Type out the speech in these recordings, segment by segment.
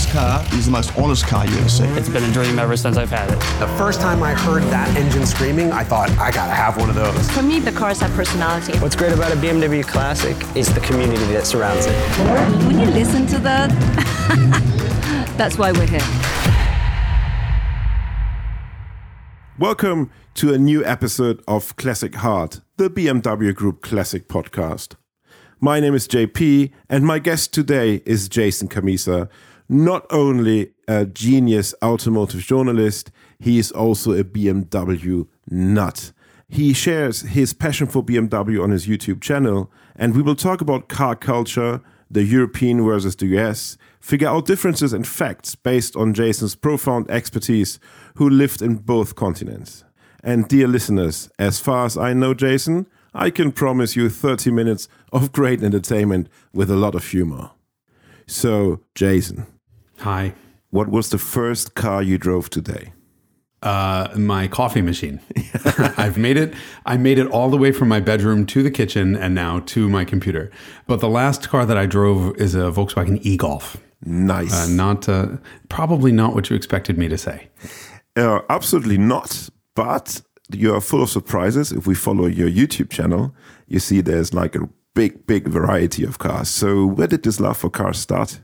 This car is the most honest car you ever see. It's been a dream ever since I've had it. The first time I heard that engine screaming, I thought, I gotta have one of those. For me, the cars have personality. What's great about a BMW Classic is the community that surrounds it. When you listen to that, that's why we're here. Welcome to a new episode of Classic Heart, the BMW Group Classic podcast. My name is JP, and my guest today is Jason Cammisa. Not only a genius automotive journalist, he is also a BMW nut. He shares his passion for BMW on his YouTube channel, and we will talk about car culture, the European versus the US, figure out differences and facts based on Jason's profound expertise, who lived in both continents. And dear listeners, as far as I know Jason, I can promise you 30 minutes of great entertainment with a lot of humor. So, Jason, Hi. what was the first car you drove today? Uh, my coffee machine. I've made it. I made it all the way from my bedroom to the kitchen and now to my computer. But the last car that I drove is a Volkswagen e-Golf. Nice. Uh, not uh, probably not what you expected me to say. Uh, absolutely not. But you are full of surprises. If we follow your YouTube channel, you see there's like a big, big variety of cars. So, where did this love for cars start?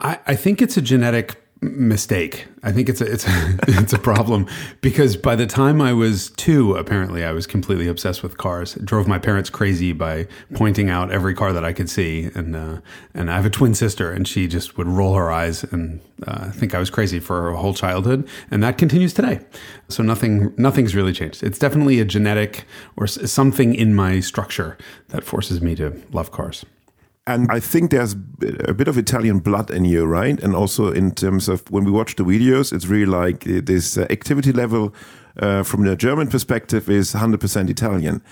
I, I think it's a genetic mistake. I think it's a it's a, it's a problem because by the time I was two, apparently I was completely obsessed with cars. It drove my parents crazy by pointing out every car that I could see, and uh, and I have a twin sister, and she just would roll her eyes and uh, think I was crazy for her whole childhood, and that continues today. So nothing nothing's really changed. It's definitely a genetic or something in my structure that forces me to love cars. And I think there's a bit of Italian blood in you, right? And also in terms of when we watch the videos, it's really like this uh, activity level uh, from the German perspective is 100% Italian.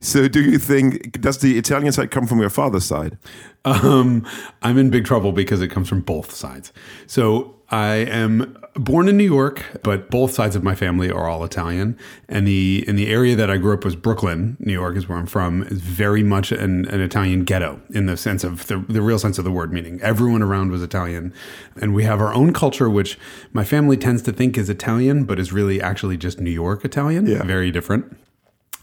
So, do you think does the Italian side come from your father's side? Um, I'm in big trouble because it comes from both sides. So I am born in New York, but both sides of my family are all Italian. And the in the area that I grew up was Brooklyn, New York is where I'm from, is very much an, an Italian ghetto in the sense of the, the real sense of the word, meaning everyone around was Italian. And we have our own culture, which my family tends to think is Italian, but is really actually just New York Italian. Yeah. Very different.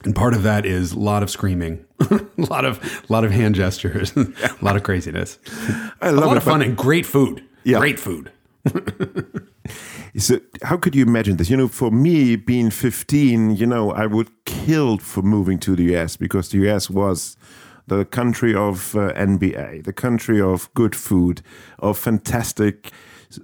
And part of that is a lot of screaming, a lot of a lot of hand gestures, a lot of craziness. I a love lot it, of fun and great food. Yeah. Great food. So, how could you imagine this? You know, for me, being 15, you know, I would kill for moving to the US because the US was the country of uh, NBA, the country of good food, of fantastic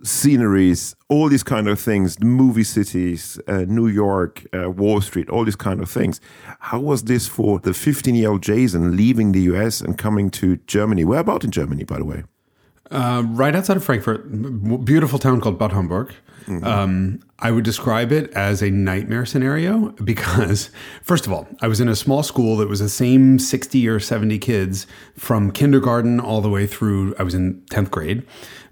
sceneries, all these kind of things, movie cities, uh, New York, uh, Wall Street, all these kind of things. How was this for the 15 year old Jason leaving the US and coming to Germany? Where about in Germany, by the way? Uh, right outside of Frankfurt, beautiful town called Bad Homburg. Um, I would describe it as a nightmare scenario because, first of all, I was in a small school that was the same 60 or 70 kids from kindergarten all the way through, I was in 10th grade.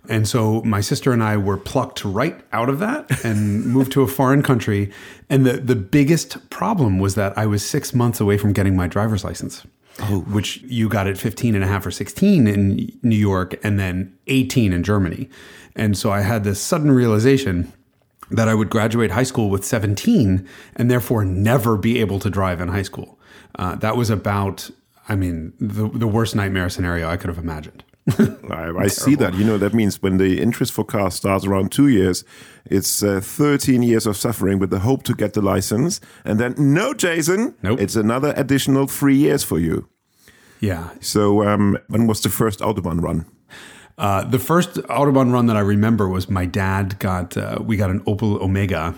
And so my sister and I were plucked right out of that and moved to a foreign country. And the, the biggest problem was that I was six months away from getting my driver's license which you got at 15 and a half or 16 in New York and then 18 in Germany. And so I had this sudden realization that I would graduate high school with 17 and therefore never be able to drive in high school. Uh, that was about, I mean, the, the worst nightmare scenario I could have imagined. I, I see that. You know, that means when the interest for cars starts around two years, it's uh, 13 years of suffering with the hope to get the license. And then, no, Jason, Nope. it's another additional three years for you. Yeah. So, um, when was the first Autobahn run? Uh, the first Autobahn run that I remember was my dad got, uh, we got an Opel Omega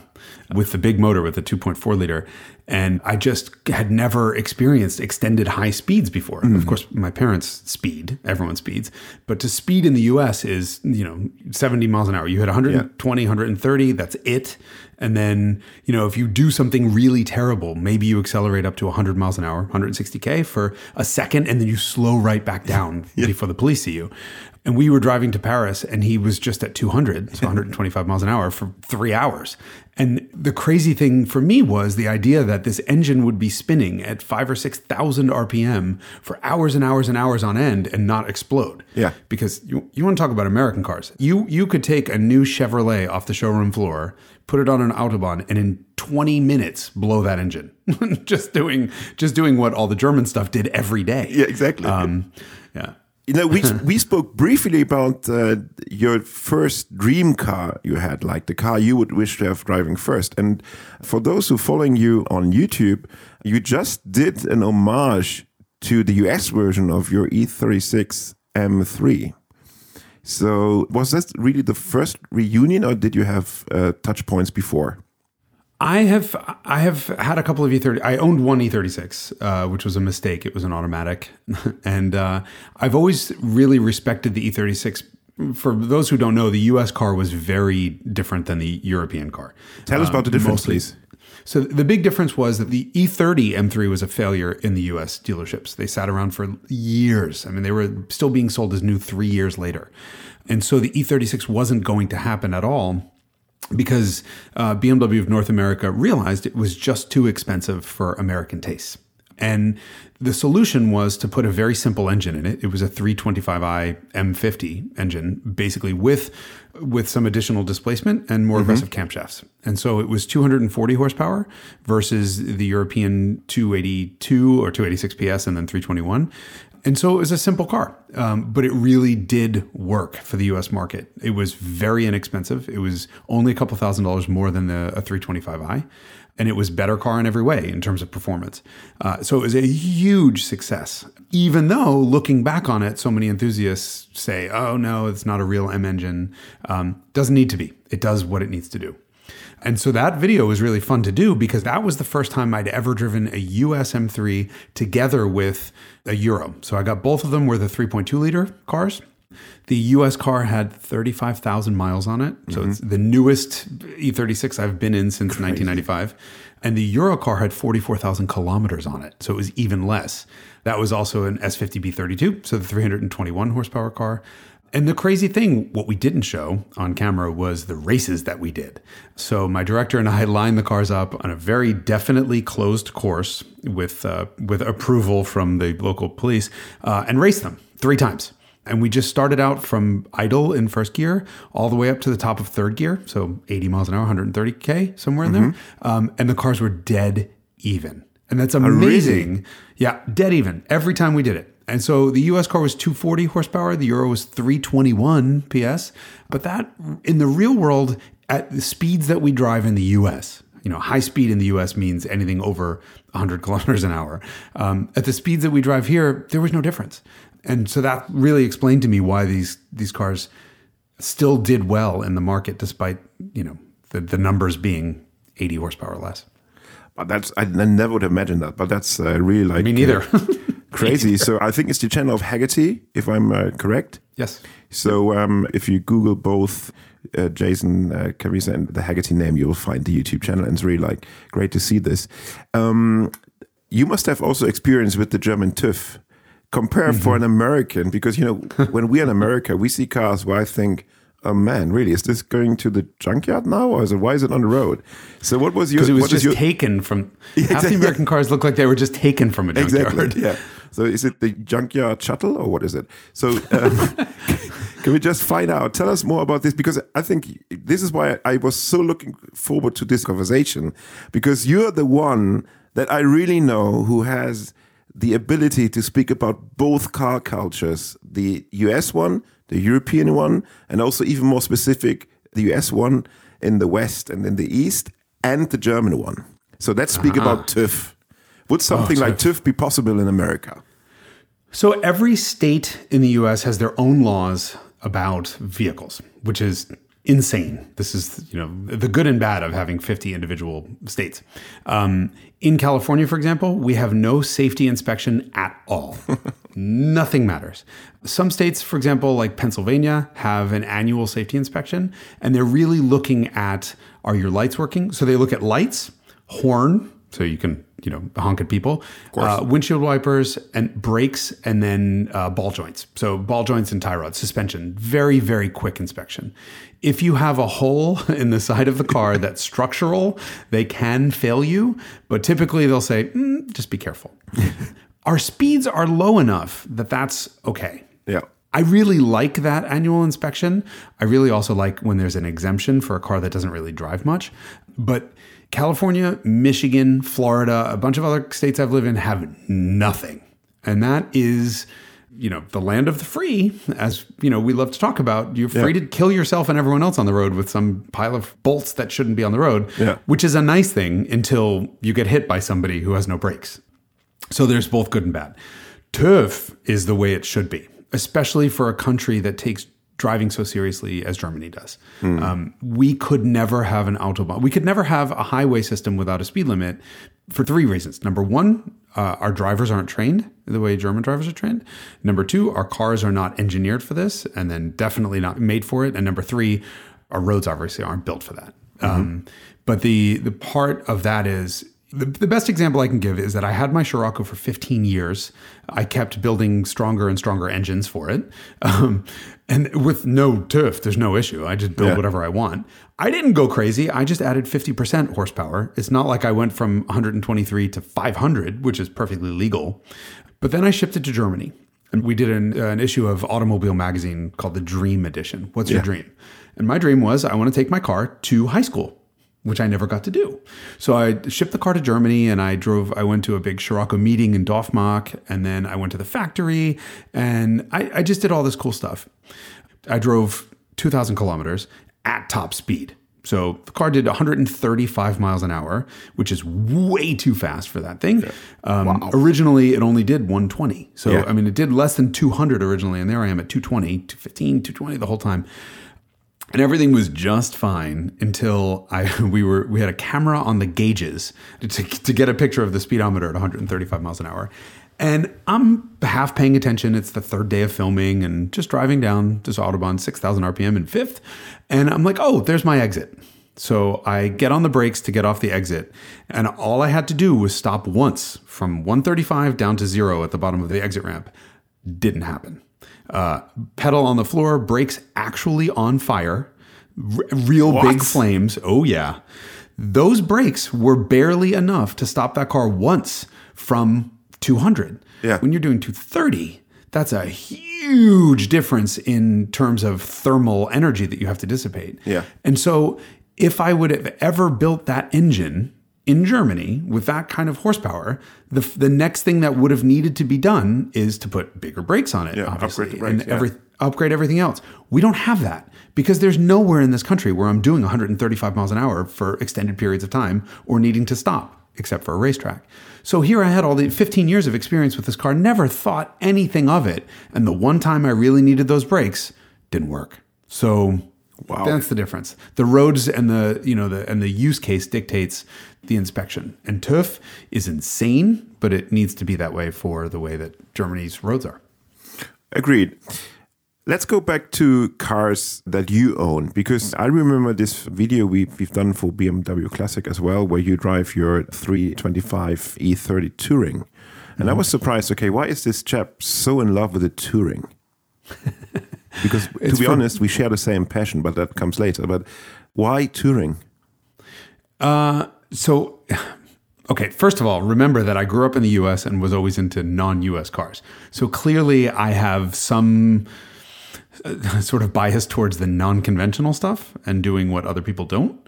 with the big motor with the 2.4 liter. And I just had never experienced extended high speeds before. Of course, my parents speed, everyone speeds, but to speed in the US is, you know, 70 miles an hour. You hit 120, 130, that's it. And then, you know, if you do something really terrible, maybe you accelerate up to 100 miles an hour, 160K for a second, and then you slow right back down before the police see you. And we were driving to Paris, and he was just at 200, so 125 miles an hour for three hours. And the crazy thing for me was the idea that this engine would be spinning at five or 6,000 RPM for hours and hours and hours on end and not explode. Yeah. Because you, you want to talk about American cars. You, you could take a new Chevrolet off the showroom floor, put it on an Autobahn, and in 20 minutes blow that engine. just doing just doing what all the German stuff did every day. Yeah, exactly. Um, yeah. You know, we we spoke briefly about uh, your first dream car you had, like the car you would wish to have driving first. And for those who following you on YouTube, you just did an homage to the US version of your E36 M3. So was that really the first reunion, or did you have uh, touch points before? I have I have had a couple of E30. I owned one E36, uh, which was a mistake. It was an automatic, and uh, I've always really respected the E36. For those who don't know, the U.S. car was very different than the European car. Tell us about the difference, mostly- please. So the big difference was that the E E30 M3 was a failure in the US dealerships. They sat around for years. I mean, they were still being sold as new 3 years later. And so the E36 wasn't going to happen at all because uh, BMW of North America realized it was just too expensive for American tastes. And the solution was to put a very simple engine in it. It was a 325i M50 engine, basically with with some additional displacement and more aggressive camshafts. And so it was 240 horsepower versus the European 282 or 286 PS and then 321. And so it was a simple car, um, but it really did work for the U.S. market. It was very inexpensive. It was only a couple thousand dollars more than the a 325i, and it was better car in every way in terms of performance. Uh, so it was a huge success. Even though looking back on it, so many enthusiasts say, "Oh no, it's not a real M engine." Um, doesn't need to be. It does what it needs to do. And so that video was really fun to do because that was the first time I'd ever driven a US M3 together with a Euro. So I got both of them were the 3.2 liter cars. The US car had 35,000 miles on it. So it's mm-hmm. the newest E36 I've been in since 1995. And the Euro car had 44,000 kilometers on it. So it was even less. That was also an S50B32, so the 321 horsepower car. And the crazy thing, what we didn't show on camera was the races that we did. So my director and I lined the cars up on a very definitely closed course with uh, with approval from the local police uh, and raced them three times. And we just started out from idle in first gear all the way up to the top of third gear, so 80 miles an hour, 130k somewhere in there. Um, and the cars were dead even, and that's amazing. Yeah, dead even every time we did it. And so the US car was 240 horsepower, the Euro was 321 PS. But that in the real world, at the speeds that we drive in the US, you know, high speed in the US means anything over 100 kilometers an hour. Um, at the speeds that we drive here, there was no difference. And so that really explained to me why these these cars still did well in the market, despite, you know, the, the numbers being 80 horsepower less. That's I, never would have imagined that. But that's uh, really like Me neither. uh, crazy. so I think it's the channel of Hagerty, if I'm uh, correct. yes. So um, if you Google both uh, Jason uh, Cammisa and the Hagerty name, you will find the YouTube channel, and it's really like great to see this. Um, you must have also experience with the German TÜV. Compare for an American, because you know when we are in America, we see cars where I think, oh man, really, is this going to the junkyard now, or is it why is it on the road? So what was your? Because it was just your, taken from half exactly. the American cars look like they were just taken from a junkyard. Exactly. Yeah. So is it the junkyard shuttle or what is it? So um, can we just find out? Tell us more about this because I think this is why I was so looking forward to this conversation because you're the one that I really know who has the ability to speak about both car cultures, the US one, the European one, and also even more specific, the US one in the West and in the East, and the German one. So let's speak about TÜV. Would something like TÜV be possible in America? So every state in the US has their own laws about vehicles, which is insane. This is, you know, the good and bad of having 50 individual states. Um, in California, for example, we have no safety inspection at all. Nothing matters. Some states, for example, like Pennsylvania, have an annual safety inspection, and they're really looking at are your lights working? So they look at lights, horn, so you can you know honk at people. Uh, windshield wipers and brakes, and then uh, ball joints. So ball joints and tie rods, suspension. Very very quick inspection. If you have a hole in the side of the car that's structural, they can fail you, but typically they'll say, "Mm, just be careful. Our speeds are low enough that that's okay. Yeah. I really like that annual inspection. I really also like when there's an exemption for a car that doesn't really drive much. But California, Michigan, Florida, a bunch of other states I've lived in have nothing. And that is, you know, the land of the free, as you know, we love to talk about. You're free to kill yourself and everyone else on the road with some pile of bolts that shouldn't be on the road, Yeah. which is a nice thing until you get hit by somebody who has no brakes. So there's both good and bad. TÜV is the way it should be, especially for a country that takes driving so seriously as Germany does. Um, we could never have an autobahn. We could never have a highway system without a speed limit for three reasons. Number one, uh, our drivers aren't trained the way German drivers are trained. Number two, our cars are not engineered for this, and then definitely not made for it. And number three, our roads obviously aren't built for that. Um, but the the part of that is the, the best example I can give is that I had my Scirocco for 15 years. I kept building stronger and stronger engines for it. Um, and with no TÜV, there's no issue. I just build Yeah. whatever I want. I didn't go crazy. I just added 50% horsepower. It's not like I went from 123 to 500, which is perfectly legal. But then I shipped it to Germany. And we did an, an issue of Automobile Magazine called the Dream Edition. What's your dream? And my dream was I want to take my car to high school which I never got to do. So I shipped the car to Germany and I drove, I went to a big Scirocco meeting in Dorfmark and then I went to the factory and I, I just did all this cool stuff. I drove 2,000 kilometers at top speed. So the car did 135 miles an hour, which is way too fast for that thing. Um, Originally, it only did 120. So, Yeah. I mean, it did less than 200 originally, and there I am at 220, 215, 220 the whole time and everything was just fine until I we were we had a camera on the gauges to, to get a picture of the speedometer at 135 miles an hour. And I'm half paying attention. It's the third day of filming and just driving down this Autobahn, 6,000 RPM in fifth. And I'm like, oh, there's my exit. So I get on the brakes to get off the exit. And all I had to do was stop once from 135 down to zero at the bottom of the exit ramp. Didn't happen. Uh, pedal on the floor, brakes actually on fire, R- real big flames. Oh, yeah. Those brakes were barely enough to stop that car once from 200. Yeah. When you're doing 230, that's a huge difference in terms of thermal energy that you have to dissipate. Yeah. And so if I would have ever built that engine in Germany with that kind of horsepower, the, the next thing that would have needed to be done is to put bigger brakes on it, Yeah, obviously, upgrade the brakes, and yeah. every, upgrade everything else. We don't have that because there's nowhere in this country where I'm doing 135 miles an hour for extended periods of time or needing to stop except for a racetrack. So here I had all the 15 years of experience with this car, never thought anything of it. And the one time I really needed those brakes didn't work. So Wow. that's the difference. The roads and the, you know, the and the use case dictates the inspection. And TÜV is insane, but it needs to be that way for the way that Germany's roads are. Agreed. Let's go back to cars that you own because I remember this video we, we've done for BMW Classic as well, where you drive your 325 E30 Touring. And I was mm-hmm. surprised, okay, why is this chap so in love with the Touring? Because to be honest, we share the same passion, but that comes later. But why Touring? Uh, So, okay, first of all, remember that I grew up in the US and was always into non US cars. So clearly, I have some uh, sort of bias towards the non conventional stuff and doing what other people don't.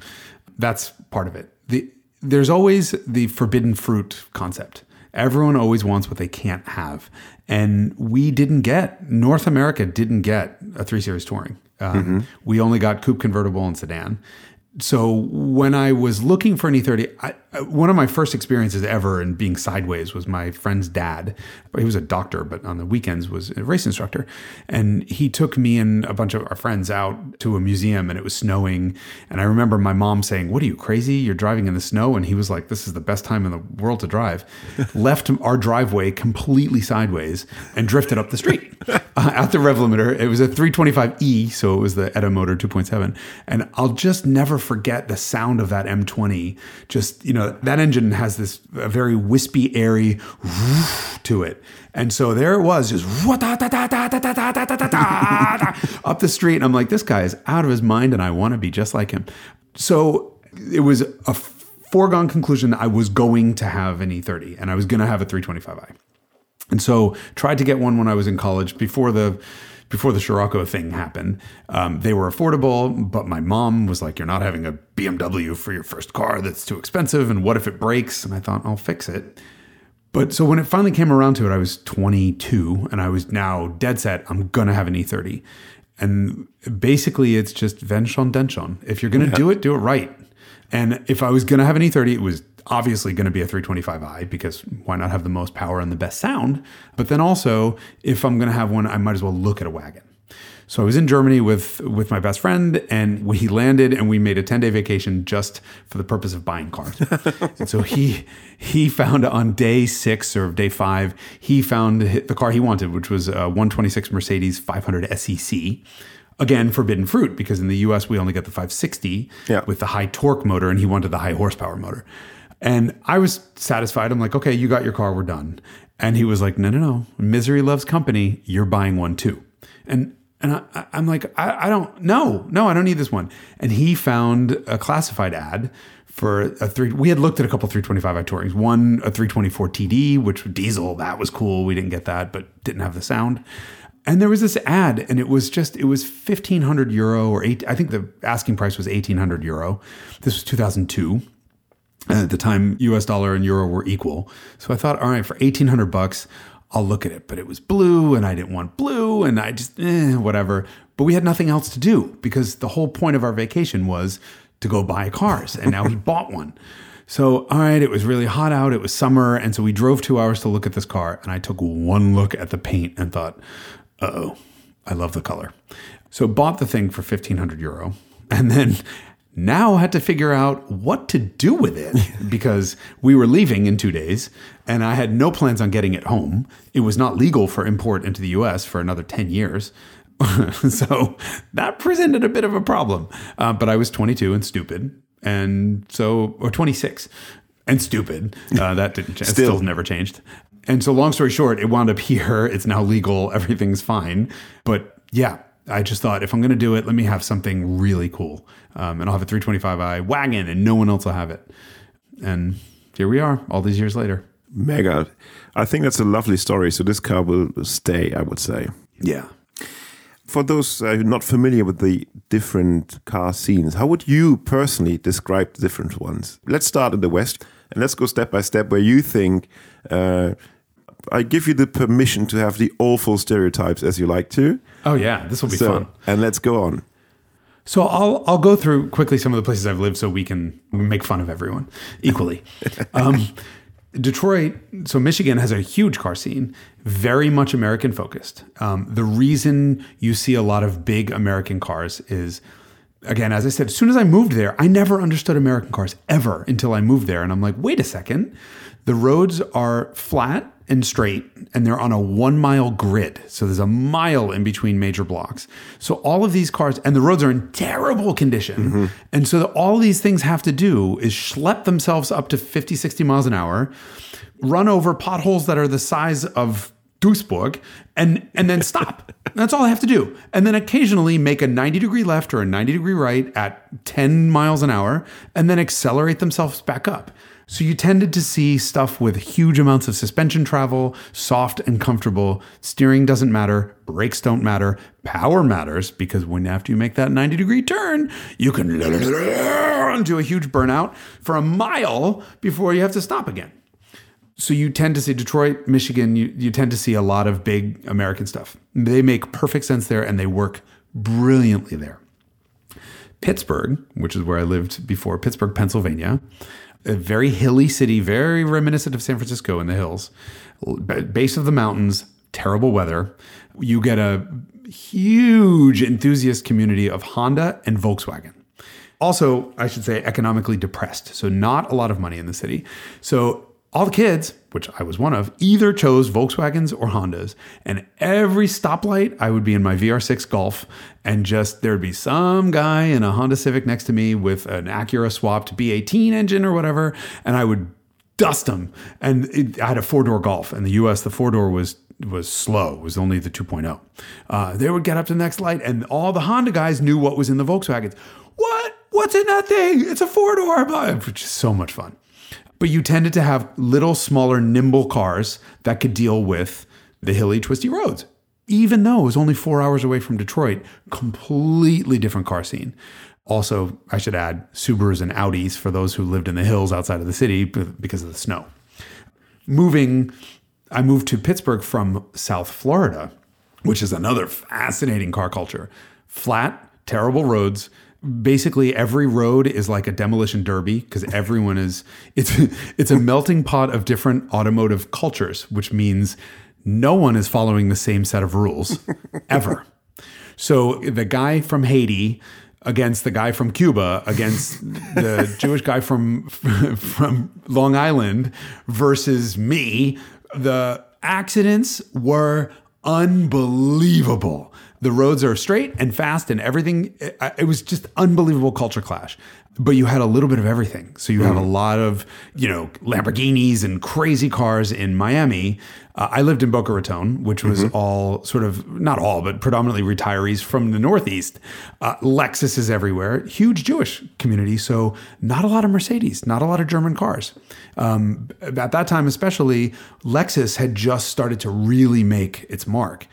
That's part of it. The, there's always the forbidden fruit concept. Everyone always wants what they can't have. And we didn't get, North America didn't get a 3 Series Touring. Um, We only got coupe convertible and sedan. So when I was looking for an E30, I, one of my first experiences ever in being sideways was my friend's dad. He was a doctor, but on the weekends was a race instructor, and he took me and a bunch of our friends out to a museum, and it was snowing. And I remember my mom saying, "What are you crazy? You're driving in the snow?" And he was like, "This is the best time in the world to drive." Left our driveway completely sideways and drifted up the street at the rev limiter. It was a 325e, so it was the Eta motor 2.7. And I'll just never forget the sound of that M20. Just, you know, that engine has this very wispy, airy to it. And so there it was, just up the street. And I'm like, this guy is out of his mind and I want to be just like him. So it was a foregone conclusion that I was going to have an E30 and I was going to have a 325i. And so tried to get one when I was in college before the before the Scirocco thing happened. Um, they were affordable, but my mom was like, "You're not having a BMW for your first car. That's too expensive. And what if it breaks?" And I thought, "I'll fix it." But so when it finally came around to it, I was 22, and I was now dead set. I'm gonna have an E30, and basically, it's just Venchon Denchon. If you're gonna do it, do it right. And if I was gonna have an E30, it was obviously going to be a 325i because why not have the most power and the best sound? But then also, if I'm going to have one, I might as well look at a wagon. So I was in Germany with with my best friend, and we landed, and we made a ten day vacation just for the purpose of buying cars. and so he he found on day six or day five, he found the car he wanted, which was a 126 Mercedes 500 SEC. Again, forbidden fruit because in the U.S. we only get the 560 Yeah. with the high torque motor, and he wanted the high horsepower motor. And I was satisfied. I'm like, okay, you got your car, we're done. And he was like, no, no, no. Misery loves company. You're buying one too. And and I, I'm like, I, I don't, no, no, I don't need this one. And he found a classified ad for a three. We had looked at a couple 325i Tourings. One a 324 TD, which diesel. That was cool. We didn't get that, but didn't have the sound. And there was this ad, and it was just it was fifteen hundred euro or eight. I think the asking price was eighteen hundred euro. This was two thousand two. At the time, U.S. dollar and euro were equal. So I thought, all right, for eighteen hundred bucks, I'll look at it. But it was blue, and I didn't want blue, and I just eh, whatever. But we had nothing else to do because the whole point of our vacation was to go buy cars, and now he bought one. So, all right, it was really hot out. It was summer. And so we drove two hours to look at this car. And I took one look at the paint and thought, uh oh, I love the color. So bought the thing for 1500 euro. And then now had to figure out what to do with it because we were leaving in two days and I had no plans on getting it home. It was not legal for import into the US for another 10 years. so that presented a bit of a problem. Uh, but I was 22 and stupid. And so, or 26 and stupid. Uh, that didn't change. Still. Still never changed. And so, long story short, it wound up here. It's now legal. Everything's fine. But yeah, I just thought if I'm going to do it, let me have something really cool. Um, and I'll have a 325i wagon and no one else will have it. And here we are, all these years later. Mega. I think that's a lovely story. So this car will stay, I would say. Yeah. For those uh, who are not familiar with the different car scenes, how would you personally describe the different ones? Let's start in the West and let's go step by step where you think uh, I give you the permission to have the awful stereotypes as you like to. Oh, yeah. This will be so, fun. And let's go on. So I'll I'll go through quickly some of the places I've lived so we can make fun of everyone equally. um, Detroit, so Michigan has a huge car scene, very much American focused. Um, the reason you see a lot of big American cars is, again, as I said, as soon as I moved there, I never understood American cars ever until I moved there, and I'm like, wait a second, the roads are flat and straight, and they're on a one mile grid. So there's a mile in between major blocks. So all of these cars, and the roads are in terrible condition. Mm-hmm. And so all these things have to do is schlep themselves up to 50, 60 miles an hour, run over potholes that are the size of Duisburg, and, and then stop. That's all I have to do. And then occasionally make a 90 degree left or a 90 degree right at 10 miles an hour, and then accelerate themselves back up. So you tended to see stuff with huge amounts of suspension travel, soft and comfortable. Steering doesn't matter, brakes don't matter, power matters because when after you make that 90 degree turn, you can do a huge burnout for a mile before you have to stop again. So you tend to see Detroit, Michigan, you, you tend to see a lot of big American stuff. They make perfect sense there and they work brilliantly there. Pittsburgh, which is where I lived before, Pittsburgh, Pennsylvania, a very hilly city, very reminiscent of San Francisco in the hills, base of the mountains, terrible weather. You get a huge enthusiast community of Honda and Volkswagen. Also, I should say, economically depressed. So, not a lot of money in the city. So, all the kids, which I was one of, either chose Volkswagens or Hondas. And every stoplight, I would be in my VR6 Golf, and just there'd be some guy in a Honda Civic next to me with an Acura swapped B18 engine or whatever, and I would dust them. And it, I had a four door Golf. In the US, the four door was was slow. It was only the 2.0. Uh, they would get up to the next light, and all the Honda guys knew what was in the Volkswagens. What? What's in that thing? It's a four door, which is so much fun. But you tended to have little, smaller, nimble cars that could deal with the hilly, twisty roads. Even though it was only four hours away from Detroit, completely different car scene. Also, I should add Subarus and Audis for those who lived in the hills outside of the city because of the snow. Moving, I moved to Pittsburgh from South Florida, which is another fascinating car culture. Flat, terrible roads, basically every road is like a demolition derby because everyone is it's it's a melting pot of different automotive cultures which means no one is following the same set of rules ever. So the guy from Haiti against the guy from Cuba against the Jewish guy from from Long Island versus me the accidents were unbelievable the roads are straight and fast and everything. It was just unbelievable culture clash. But you had a little bit of everything. So you have a lot of, you know, Lamborghinis and crazy cars in Miami. Uh, I lived in Boca Raton, which was all sort of, not all, but predominantly retirees from the Northeast. Uh, Lexus is everywhere. Huge Jewish community. So not a lot of Mercedes, not a lot of German cars. Um, at that time, especially, Lexus had just started to really make its mark.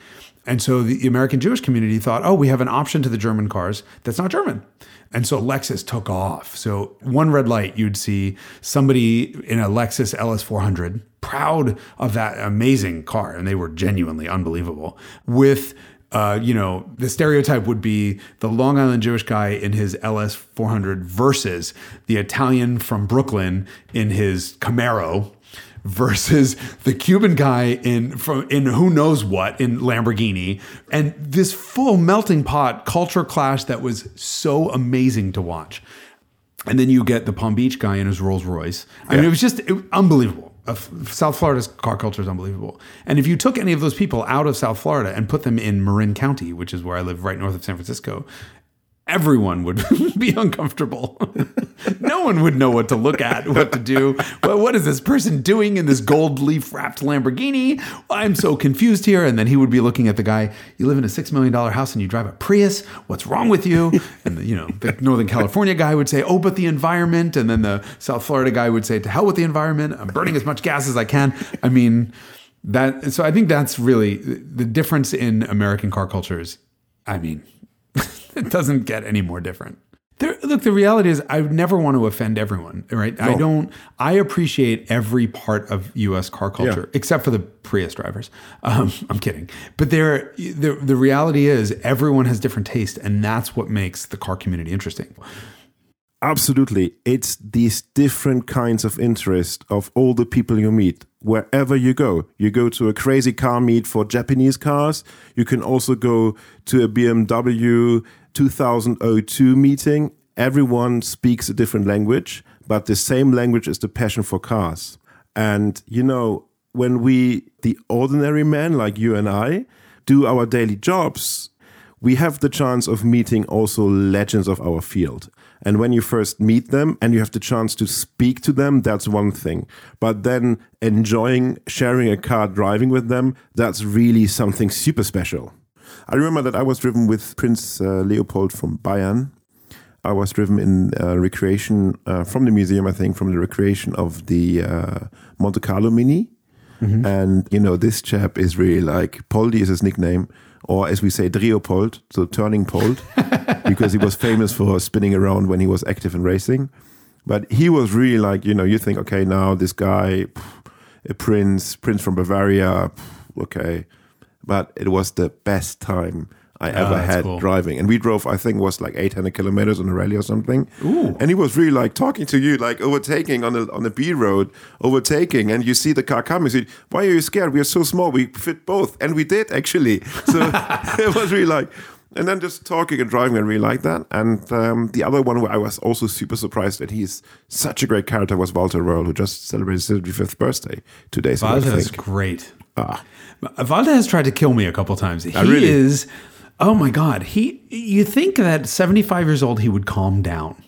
And so the American Jewish community thought, oh, we have an option to the German cars that's not German. And so Lexus took off. So one red light, you'd see somebody in a Lexus LS400, proud of that amazing car, and they were genuinely unbelievable. With uh, you know, the stereotype would be the Long Island Jewish guy in his LS 400 versus the Italian from Brooklyn in his Camaro versus the Cuban guy in from in who knows what in Lamborghini and this full melting pot culture clash that was so amazing to watch. And then you get the Palm Beach guy in his Rolls Royce. I mean, it was just it, unbelievable. Uh, South Florida's car culture is unbelievable. And if you took any of those people out of South Florida and put them in Marin County, which is where I live right north of San Francisco, everyone would be uncomfortable. no one would know what to look at, what to do. What is this person doing in this gold leaf wrapped Lamborghini? I'm so confused here. And then he would be looking at the guy, you live in a $6 million house and you drive a Prius. What's wrong with you? And, the, you know, the Northern California guy would say, oh, but the environment. And then the South Florida guy would say, to hell with the environment. I'm burning as much gas as I can. I mean, that, so I think that's really the difference in American car cultures. I mean, it doesn't get any more different. There, look, the reality is, I never want to offend everyone, right? I don't. I appreciate every part of U.S. car culture, except for the Prius drivers. Um, I'm kidding, but there, the the reality is, everyone has different taste, and that's what makes the car community interesting. Absolutely. It's these different kinds of interest of all the people you meet wherever you go. You go to a crazy car meet for Japanese cars. You can also go to a BMW 2002 meeting. Everyone speaks a different language, but the same language is the passion for cars. And, you know, when we, the ordinary man like you and I, do our daily jobs, we have the chance of meeting also legends of our field. And when you first meet them and you have the chance to speak to them, that's one thing. But then enjoying sharing a car driving with them, that's really something super special. I remember that I was driven with Prince uh, Leopold from Bayern. I was driven in uh, recreation uh, from the museum, I think, from the recreation of the uh, Monte Carlo Mini. Mm-hmm. And, you know, this chap is really like, Poldi is his nickname or as we say, Driopold, so turning Pold, because he was famous for spinning around when he was active in racing. But he was really like, you know, you think, okay, now this guy, a prince, prince from Bavaria, okay. But it was the best time I ever that's had cool. driving. And we drove, I think, it was like 800 kilometers on a rally or something. Ooh. And he was really like talking to you, like overtaking on the on the B road, overtaking, and you see the car coming. You say, Why are you scared? We are so small. We fit both, and we did actually. So it was really like, And then just talking and driving, I really like that. And um, the other one where I was also super surprised that he's such a great character was Walter Röhrl, who just celebrated his 75th birthday two days ago. Walter is great. Ah. Has tried to kill me a couple times. He really? is. Oh my god. He. You think that seventy five years old he would calm down,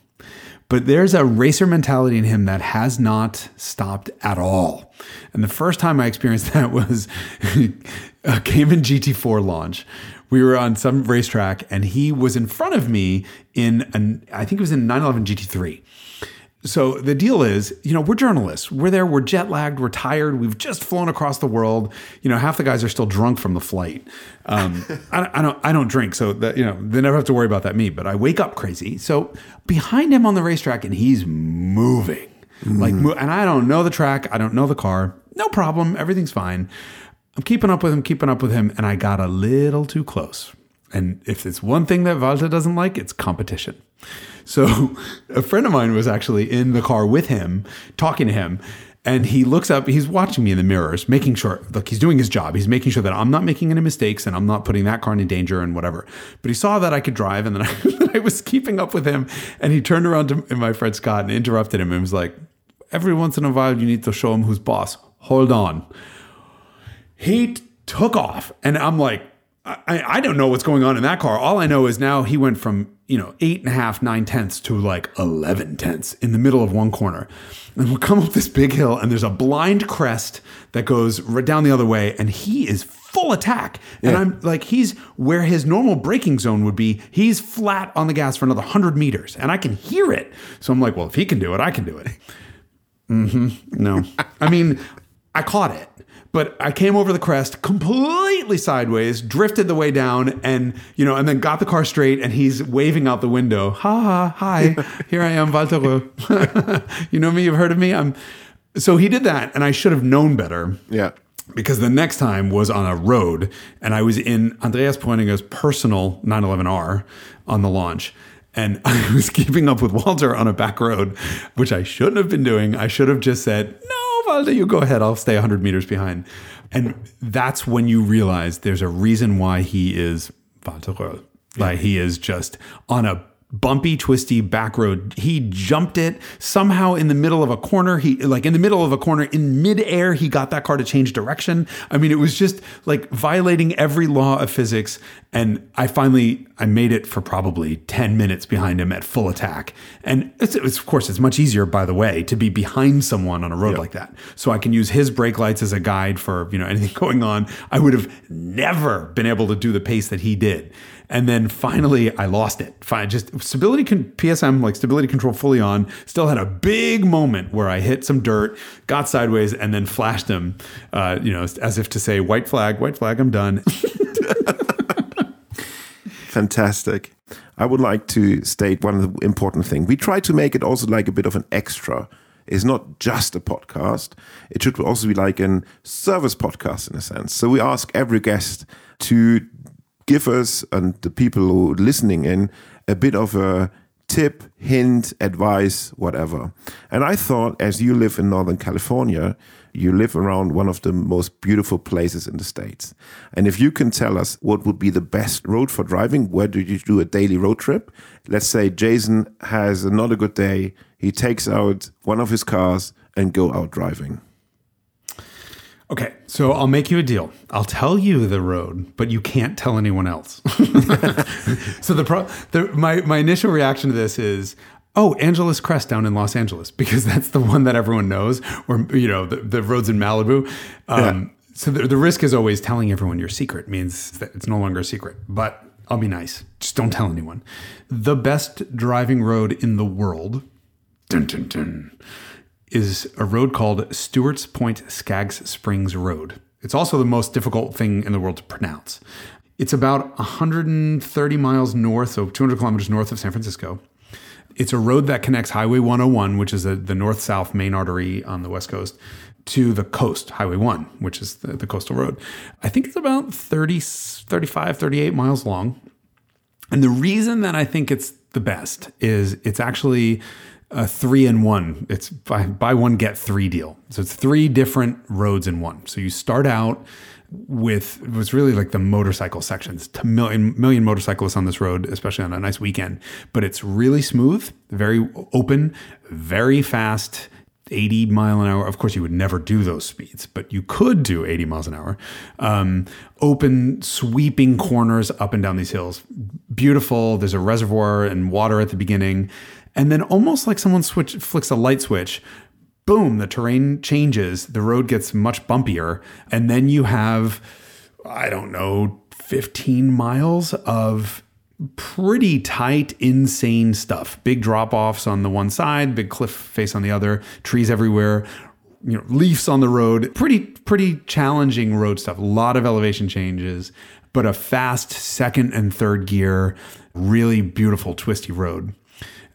but there's a racer mentality in him that has not stopped at all. And the first time I experienced that was a Cayman GT4 launch. We were on some racetrack, and he was in front of me in an I think it was in 911 GT3. So the deal is, you know, we're journalists. We're there. We're jet lagged. We're tired. We've just flown across the world. You know, half the guys are still drunk from the flight. Um, I, I, don't. I don't drink, so that you know they never have to worry about that. Me, but I wake up crazy. So behind him on the racetrack, and he's moving like, and I don't know the track. I don't know the car. No problem. Everything's fine. I'm keeping up with him. Keeping up with him, and I got a little too close. And if it's one thing that Walter doesn't like, it's competition. So a friend of mine was actually in the car with him, talking to him. And he looks up, he's watching me in the mirrors, making sure, look, he's doing his job. He's making sure that I'm not making any mistakes and I'm not putting that car in danger and whatever. But he saw that I could drive and then I, I was keeping up with him. And he turned around to my friend Scott and interrupted him and was like, every once in a while, you need to show him who's boss. Hold on he t- took off and i'm like I, I don't know what's going on in that car. All i know is now he went from you know eight and a half nine tenths to like 11 tenths in the middle of one corner. And we'll come up this big hill and there's a blind crest that goes right down the other way and he is full attack. And i'm like he's where his normal braking zone would be. He's flat on the gas for another 100 meters and i can hear it. So i'm like well if he can do it i can do it. Mm-hmm. no. I mean, I caught it, but I came over the crest completely sideways, drifted the way down, and you know, and then got the car straight. And he's waving out the window. Ha ha! Hi, here I am, Walter. You know me. You've heard of me. I'm. So he did that, and I should have known better Yeah. because the next time was on a road and I was in Andreas Preuninger's personal 911R on the launch. And I was keeping up with Walter on a back road, which I shouldn't have been doing. I should have just said, No, Walter, you go ahead. I'll stay 100 meters behind. And that's when you realize there's a reason why he is Röhrl. Like he is just on a bumpy, twisty back road. He jumped it somehow in the middle of a corner. He like in the middle of a corner in midair. He got that car to change direction. I mean, it was just like violating every law of physics. And I finally I made it for probably ten minutes behind him at full attack. And it's, it's of course it's much easier, by the way, to be behind someone on a road like that. So I can use his brake lights as a guide for you know anything going on. I would have never been able to do the pace that he did. And then finally, I lost it. Just stability PSM, like stability control fully on. Still had a big moment where I hit some dirt, got sideways, and then flashed him, uh, you know, as if to say, "White flag, white flag, I'm done." Fantastic. I would like to state one important thing. We try to make it also like a bit of an extra. It's not just a podcast. It should also be like a service podcast in a sense. So we ask every guest to give us and the people who are listening in a bit of a tip, hint, advice, whatever. And I thought, as you live in Northern California, you live around one of the most beautiful places in the States. And if you can tell us what would be the best road for driving, where do you do a daily road trip? Let's say Jason has another good day. He takes out one of his cars and go out driving. Okay, so I'll make you a deal. I'll tell you the road, but you can't tell anyone else. so the, pro- the my my initial reaction to this is, oh, Angeles Crest down in Los Angeles, because that's the one that everyone knows, or you know, the, the roads in Malibu. Um, So the, the risk is always telling everyone your secret means that it's no longer a secret. But I'll be nice. Just don't tell anyone. The best driving road in the world. Dun, dun, dun, is a road called Stewart's Point Skaggs Springs Road. It's also the most difficult thing in the world to pronounce. It's about 130 miles north, so 200 kilometers north of San Francisco. It's a road that connects Highway 101, which is a, the north south main artery on the West Coast, to the coast, Highway 1, which is the, the coastal road. I think it's about 30, 35, 38 miles long. And the reason that I think it's the best is it's actually a three in one. It's buy, buy one, get three deal. So it's three different roads in one. So you start out with it was really like the motorcycle sections. To million million motorcyclists on this road, especially on a nice weekend. But it's really smooth, very open, very fast. 80 mile an hour. Of course, you would never do those speeds, but you could do 80 miles an hour. Um, open, sweeping corners up and down these hills. Beautiful. There's a reservoir and water at the beginning. And then, almost like someone switch, flicks a light switch, boom, the terrain changes. The road gets much bumpier. And then you have, I don't know, 15 miles of pretty tight, insane stuff. Big drop offs on the one side, big cliff face on the other, trees everywhere, you know, leaves on the road. Pretty, pretty challenging road stuff. A lot of elevation changes, but a fast second and third gear, really beautiful, twisty road.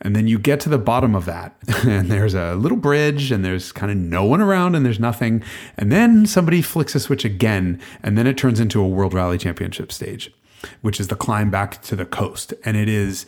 And then you get to the bottom of that, and there's a little bridge, and there's kind of no one around, and there's nothing. And then somebody flicks a switch again, and then it turns into a World Rally Championship stage which is the climb back to the coast. And it is,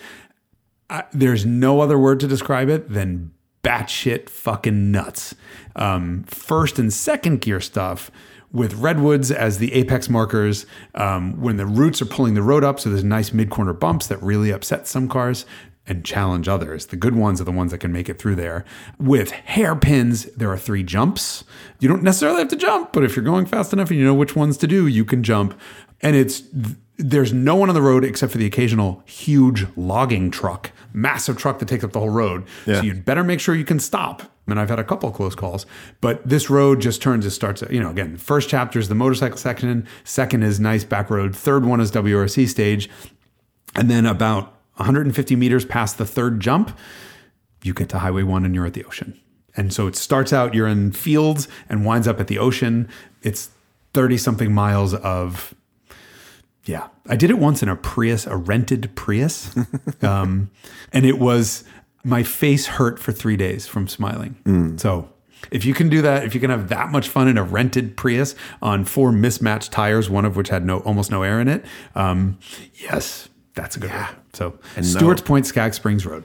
there's no other word to describe it than batshit fucking nuts. Um, first and second gear stuff with redwoods as the apex markers um, when the roots are pulling the road up. So there's nice mid corner bumps that really upset some cars and challenge others. The good ones are the ones that can make it through there. With hairpins, there are three jumps. You don't necessarily have to jump, but if you're going fast enough and you know which ones to do, you can jump. And it's there's no one on the road except for the occasional huge logging truck, massive truck that takes up the whole road. Yeah. So you'd better make sure you can stop. And I've had a couple close calls, but this road just turns, it starts, you know, again, first chapter is the motorcycle section, second is nice back road, third one is WRC stage. And then about 150 meters past the third jump, you get to Highway 1 and you're at the ocean. And so it starts out, you're in fields and winds up at the ocean. It's 30 something miles of yeah, I did it once in a Prius, a rented Prius, um, and it was my face hurt for three days from smiling. So if you can do that, if you can have that much fun in a rented Prius on four mismatched tires, one of which had no almost no air in it, um, yes, that's a good one. So And Stewart's now- Point, Skaggs Springs Road.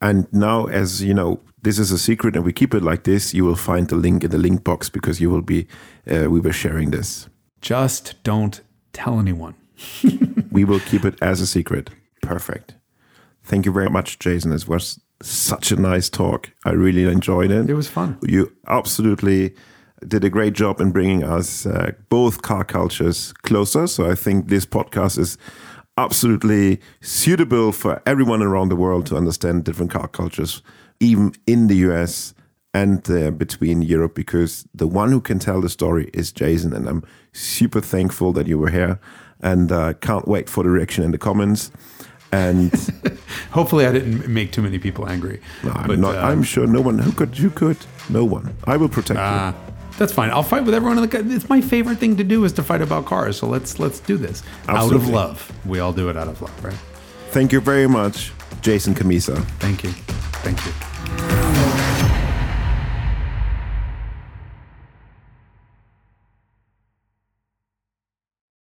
And now, as you know, this is a secret, and we keep it like this. You will find the link in the link box because you will be. Uh, we were sharing this. Just don't tell anyone. We will keep it as a secret. Perfect. Thank you very much, Jason. This was such a nice talk. I really enjoyed it. It was fun. You absolutely did a great job in bringing us uh, both car cultures closer. So I think this podcast is absolutely suitable for everyone around the world to understand different car cultures, even in the US and uh, between Europe, because the one who can tell the story is Jason. And I'm super thankful that you were here and uh, can't wait for the reaction in the comments. And Hopefully, I didn't make too many people angry. No, I'm, But, not, uh, I'm sure no one who could. You could. No one. I will protect Ah, that's fine. I'll fight with everyone in the. It's my favorite thing to do is to fight about cars. So let's let's do this out of love. We all do it out of love, right? Thank you very much, Jason Cammisa. Thank you. Thank you.